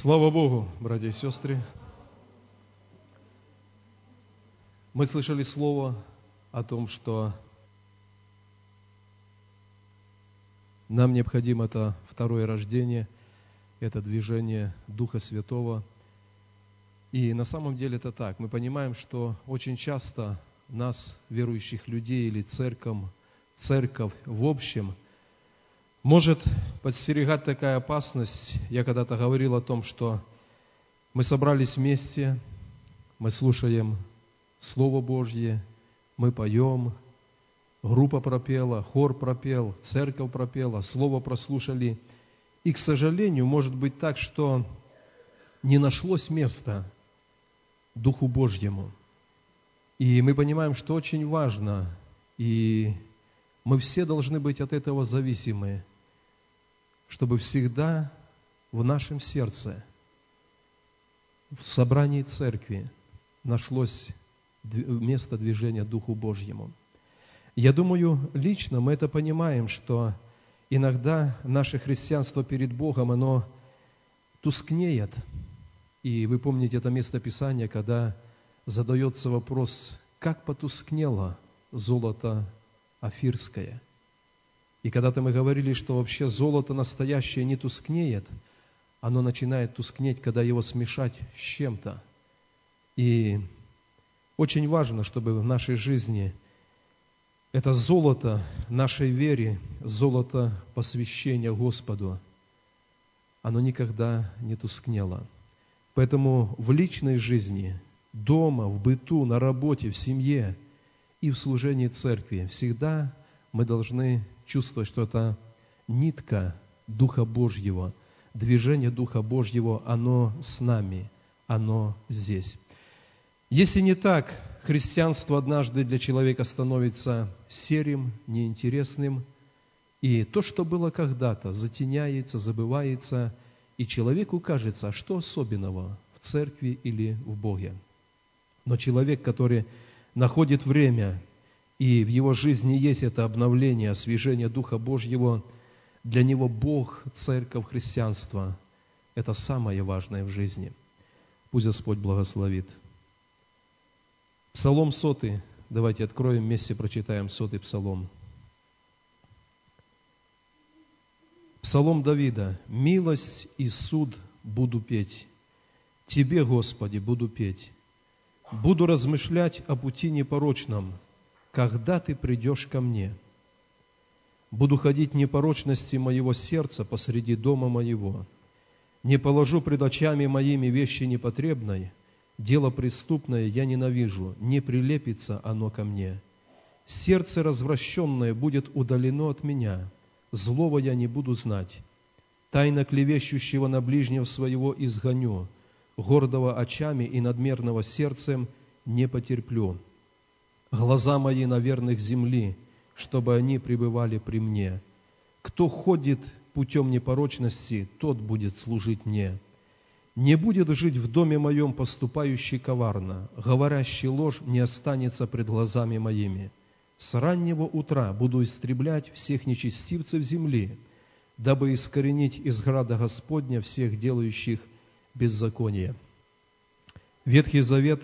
Слава Богу, братья и сестры. Мы слышали слово о том, что нам необходимо это второе рождение, это движение Духа Святого. И на самом деле это так. Мы понимаем, что очень часто нас, верующих людей или церковь, церковь в общем, может подстерегать такая опасность. Я когда-то говорил о том, что мы собрались вместе, мы слушаем Слово Божье, мы поем, группа пропела, хор пропел, церковь пропела, Слово прослушали. И, к сожалению, может быть так, что не нашлось места Духу Божьему. И мы понимаем, что очень важно, и мы все должны быть от этого зависимы, чтобы всегда в нашем сердце, в собрании церкви нашлось место движения Духу Божьему. Я думаю, лично мы это понимаем, что иногда наше христианство перед Богом, оно тускнеет. И вы помните это место Писания, когда задается вопрос, как потускнело золото афирское. И когда-то мы говорили, что вообще золото настоящее не тускнеет, оно начинает тускнеть, когда его смешать с чем-то. И очень важно, чтобы в нашей жизни это золото нашей вере, золото посвящения Господу, оно никогда не тускнело. Поэтому в личной жизни, дома, в быту, на работе, в семье и в служении церкви всегда мы должны чувствовать, что это нитка Духа Божьего, движение Духа Божьего, оно с нами, оно здесь. Если не так, христианство однажды для человека становится серым, неинтересным, и то, что было когда-то, затеняется, забывается, и человеку кажется, что особенного в церкви или в Боге. Но человек, который находит время, и в его жизни есть это обновление, освежение Духа Божьего, для него Бог, церковь, христианство – это самое важное в жизни. Пусть Господь благословит. Псалом сотый. Давайте откроем вместе, прочитаем сотый псалом. Псалом Давида. «Милость и суд буду петь, Тебе, Господи, буду петь. Буду размышлять о пути непорочном, когда Ты придешь ко мне. Буду ходить в непорочности моего сердца посреди дома моего. Не положу пред очами моими вещи непотребной, Дело преступное я ненавижу, не прилепится оно ко мне. Сердце развращенное будет удалено от меня, злого я не буду знать. Тайно клевещущего на ближнего своего изгоню, гордого очами и надмерного сердцем не потерплю. Глаза мои на верных земли, чтобы они пребывали при мне. Кто ходит путем непорочности, тот будет служить мне. Не будет жить в доме моем поступающий коварно, говорящий ложь не останется пред глазами моими. С раннего утра буду истреблять всех нечестивцев земли, дабы искоренить из града Господня всех делающих беззаконие. Ветхий Завет,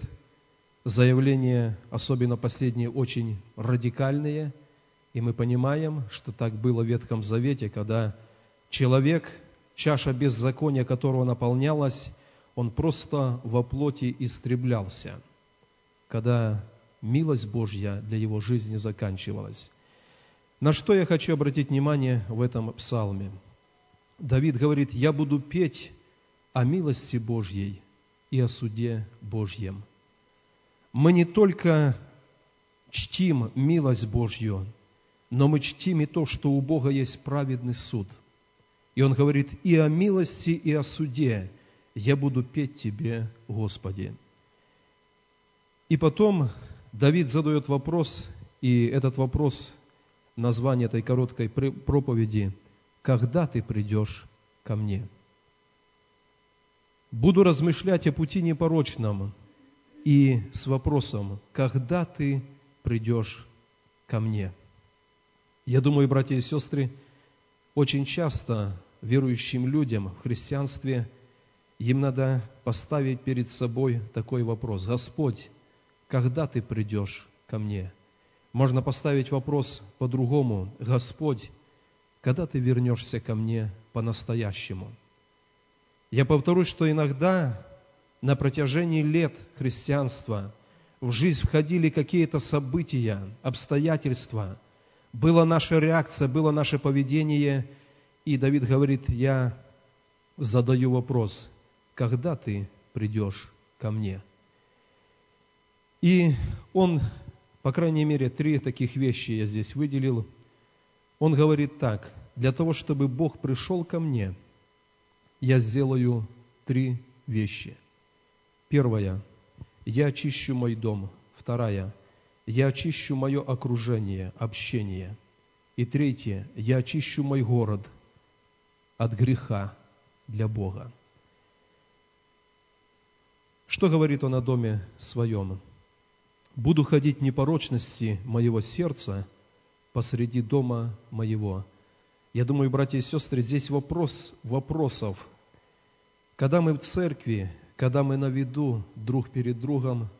заявления, особенно последние, очень радикальные, и мы понимаем, что так было в Ветхом Завете, когда человек – чаша беззакония которого наполнялась, он просто во плоти истреблялся, когда милость Божья для его жизни заканчивалась. На что я хочу обратить внимание в этом псалме? Давид говорит, «Я буду петь о милости Божьей и о суде Божьем». Мы не только чтим милость Божью, но мы чтим и то, что у Бога есть праведный суд – и он говорит, и о милости, и о суде я буду петь Тебе, Господи. И потом Давид задает вопрос, и этот вопрос, название этой короткой проповеди, «Когда Ты придешь ко мне?» Буду размышлять о пути непорочном и с вопросом, «Когда Ты придешь ко мне?» Я думаю, братья и сестры, очень часто верующим людям в христианстве им надо поставить перед собой такой вопрос. Господь, когда Ты придешь ко мне? Можно поставить вопрос по-другому. Господь, когда Ты вернешься ко мне по-настоящему? Я повторюсь, что иногда на протяжении лет христианства в жизнь входили какие-то события, обстоятельства, была наша реакция, было наше поведение, и Давид говорит, я задаю вопрос, когда ты придешь ко мне? И он, по крайней мере, три таких вещи я здесь выделил. Он говорит так, для того, чтобы Бог пришел ко мне, я сделаю три вещи. Первая, я очищу мой дом. Вторая, я очищу мое окружение, общение. И третье, я очищу мой город от греха для Бога. Что говорит он о доме своем? «Буду ходить в непорочности моего сердца посреди дома моего». Я думаю, братья и сестры, здесь вопрос вопросов. Когда мы в церкви, когда мы на виду друг перед другом,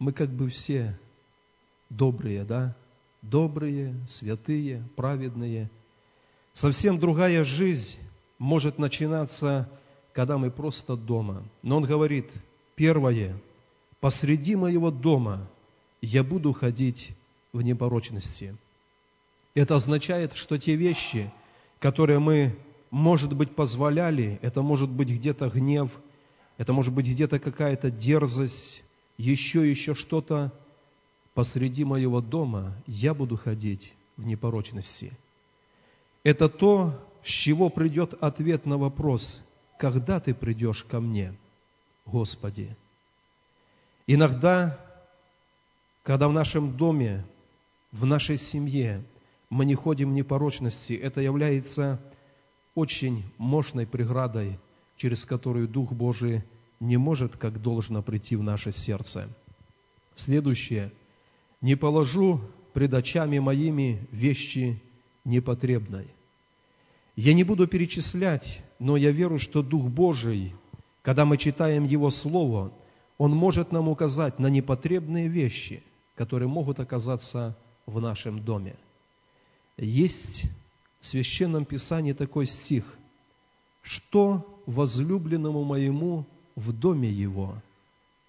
мы как бы все добрые, да? Добрые, святые, праведные. Совсем другая жизнь может начинаться, когда мы просто дома. Но он говорит, Первое. Посреди моего дома я буду ходить в непорочности. Это означает, что те вещи, которые мы, может быть, позволяли, это может быть где-то гнев, это может быть где-то какая-то дерзость, еще, еще что-то, посреди моего дома я буду ходить в непорочности. Это то, с чего придет ответ на вопрос, когда ты придешь ко мне – Господи. Иногда, когда в нашем доме, в нашей семье мы не ходим в непорочности, это является очень мощной преградой, через которую Дух Божий не может как должно прийти в наше сердце. Следующее. «Не положу пред очами моими вещи непотребной». Я не буду перечислять, но я верю, что Дух Божий когда мы читаем Его Слово, Он может нам указать на непотребные вещи, которые могут оказаться в нашем доме. Есть в Священном Писании такой стих, «Что возлюбленному моему в доме его,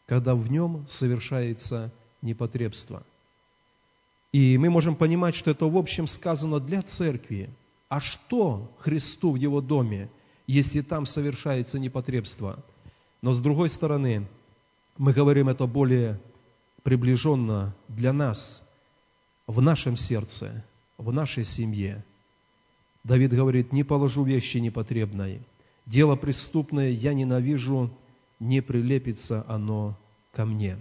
когда в нем совершается непотребство?» И мы можем понимать, что это в общем сказано для церкви. А что Христу в его доме – если там совершается непотребство. Но с другой стороны, мы говорим это более приближенно для нас, в нашем сердце, в нашей семье. Давид говорит, не положу вещи непотребной. Дело преступное я ненавижу, не прилепится оно ко мне.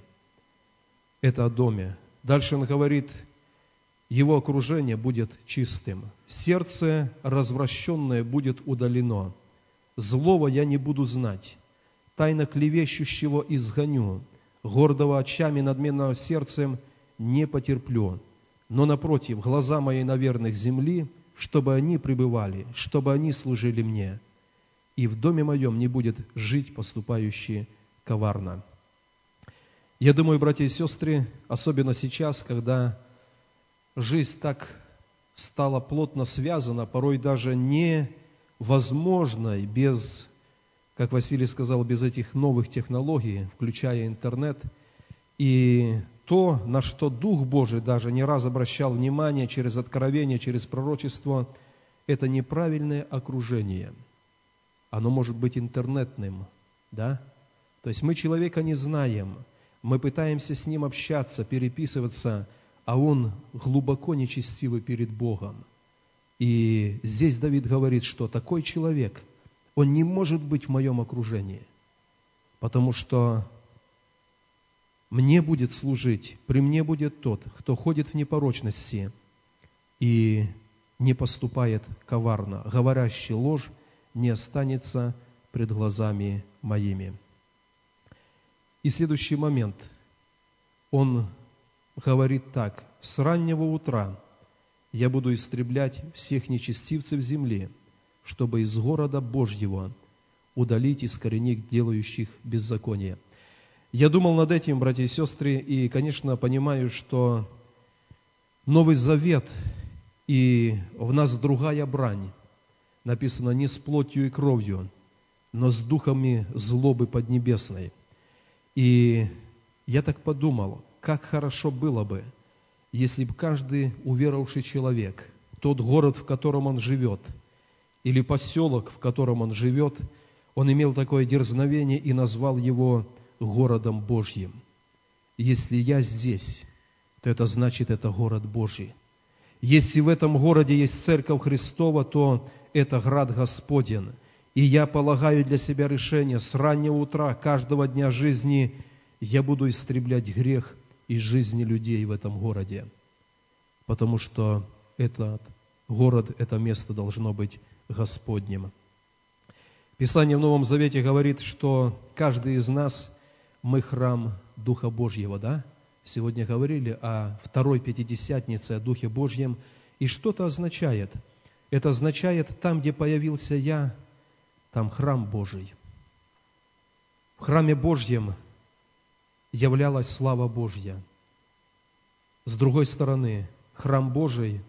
Это о доме. Дальше он говорит, его окружение будет чистым. Сердце развращенное будет удалено. Злого я не буду знать, тайно клевещущего изгоню, гордого очами, надменного сердцем не потерплю. Но, напротив, глаза мои на верных земли, чтобы они пребывали, чтобы они служили мне. И в доме моем не будет жить поступающий коварно. Я думаю, братья и сестры, особенно сейчас, когда жизнь так стала плотно связана, порой даже не возможной без, как Василий сказал, без этих новых технологий, включая интернет. И то, на что Дух Божий даже не раз обращал внимание через откровение, через пророчество, это неправильное окружение. Оно может быть интернетным, да? То есть мы человека не знаем, мы пытаемся с ним общаться, переписываться, а он глубоко нечестивый перед Богом – и здесь Давид говорит, что такой человек, он не может быть в моем окружении, потому что мне будет служить, при мне будет тот, кто ходит в непорочности и не поступает коварно, говорящий ложь не останется пред глазами моими. И следующий момент. Он говорит так. С раннего утра я буду истреблять всех нечестивцев земли, чтобы из города Божьего удалить, искоренить делающих беззаконие. Я думал над этим, братья и сестры, и, конечно, понимаю, что Новый Завет и в нас другая брань. Написано не с плотью и кровью, но с духами злобы поднебесной. И я так подумал, как хорошо было бы, если бы каждый уверовавший человек, тот город, в котором он живет, или поселок, в котором он живет, он имел такое дерзновение и назвал его городом Божьим. Если я здесь, то это значит, это город Божий. Если в этом городе есть церковь Христова, то это град Господен. И я полагаю для себя решение с раннего утра каждого дня жизни я буду истреблять грех из жизни людей в этом городе. Потому что этот город, это место должно быть Господним. Писание в Новом Завете говорит, что каждый из нас, мы храм Духа Божьего, да? Сегодня говорили о второй Пятидесятнице, о Духе Божьем. И что это означает? Это означает, там, где появился я, там храм Божий. В храме Божьем являлась слава Божья. С другой стороны, храм Божий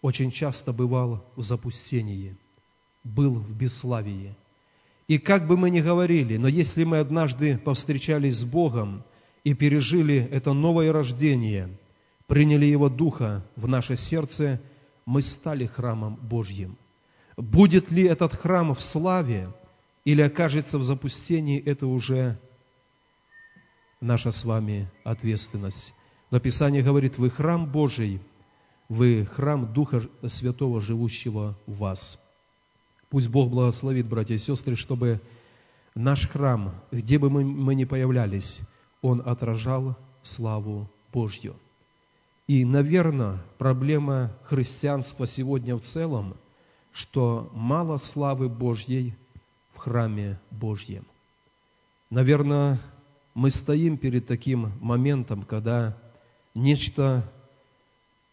очень часто бывал в запустении, был в бесславии. И как бы мы ни говорили, но если мы однажды повстречались с Богом и пережили это новое рождение, приняли Его Духа в наше сердце, мы стали храмом Божьим. Будет ли этот храм в славе или окажется в запустении, это уже наша с вами ответственность. Но Писание говорит, вы храм Божий, вы храм Духа Святого, живущего в вас. Пусть Бог благословит, братья и сестры, чтобы наш храм, где бы мы, мы ни появлялись, он отражал славу Божью. И, наверное, проблема христианства сегодня в целом, что мало славы Божьей в храме Божьем. Наверное, мы стоим перед таким моментом, когда нечто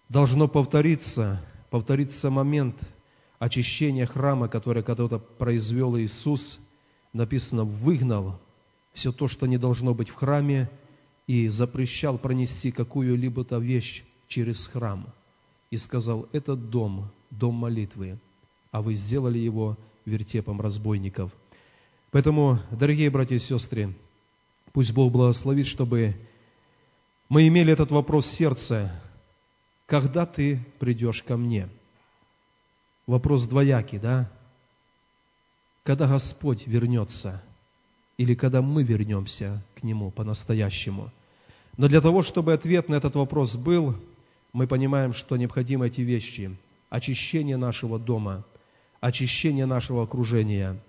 должно повториться, повторится момент очищения храма, который когда-то произвел Иисус, написано, выгнал все то, что не должно быть в храме, и запрещал пронести какую-либо-то вещь через храм. И сказал, этот дом, дом молитвы, а вы сделали его вертепом разбойников. Поэтому, дорогие братья и сестры, Пусть Бог благословит, чтобы мы имели этот вопрос в сердце. Когда ты придешь ко мне? Вопрос двоякий, да? Когда Господь вернется или когда мы вернемся к Нему по-настоящему. Но для того, чтобы ответ на этот вопрос был, мы понимаем, что необходимы эти вещи. Очищение нашего дома, очищение нашего окружения.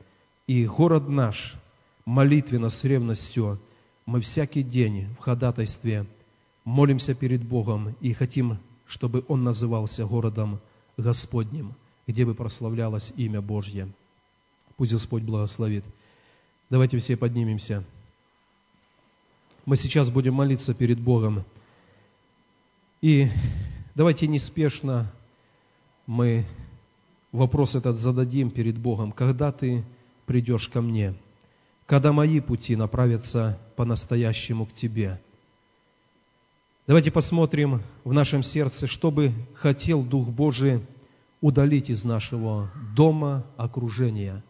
И город наш молитвенно с ревностью – мы всякий день в ходатайстве молимся перед Богом и хотим, чтобы Он назывался городом Господним, где бы прославлялось имя Божье. Пусть Господь благословит. Давайте все поднимемся. Мы сейчас будем молиться перед Богом. И давайте неспешно мы вопрос этот зададим перед Богом. Когда ты придешь ко мне – когда мои пути направятся по-настоящему к Тебе. Давайте посмотрим в нашем сердце, что бы хотел Дух Божий удалить из нашего дома, окружения.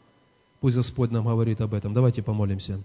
Пусть Господь нам говорит об этом. Давайте помолимся.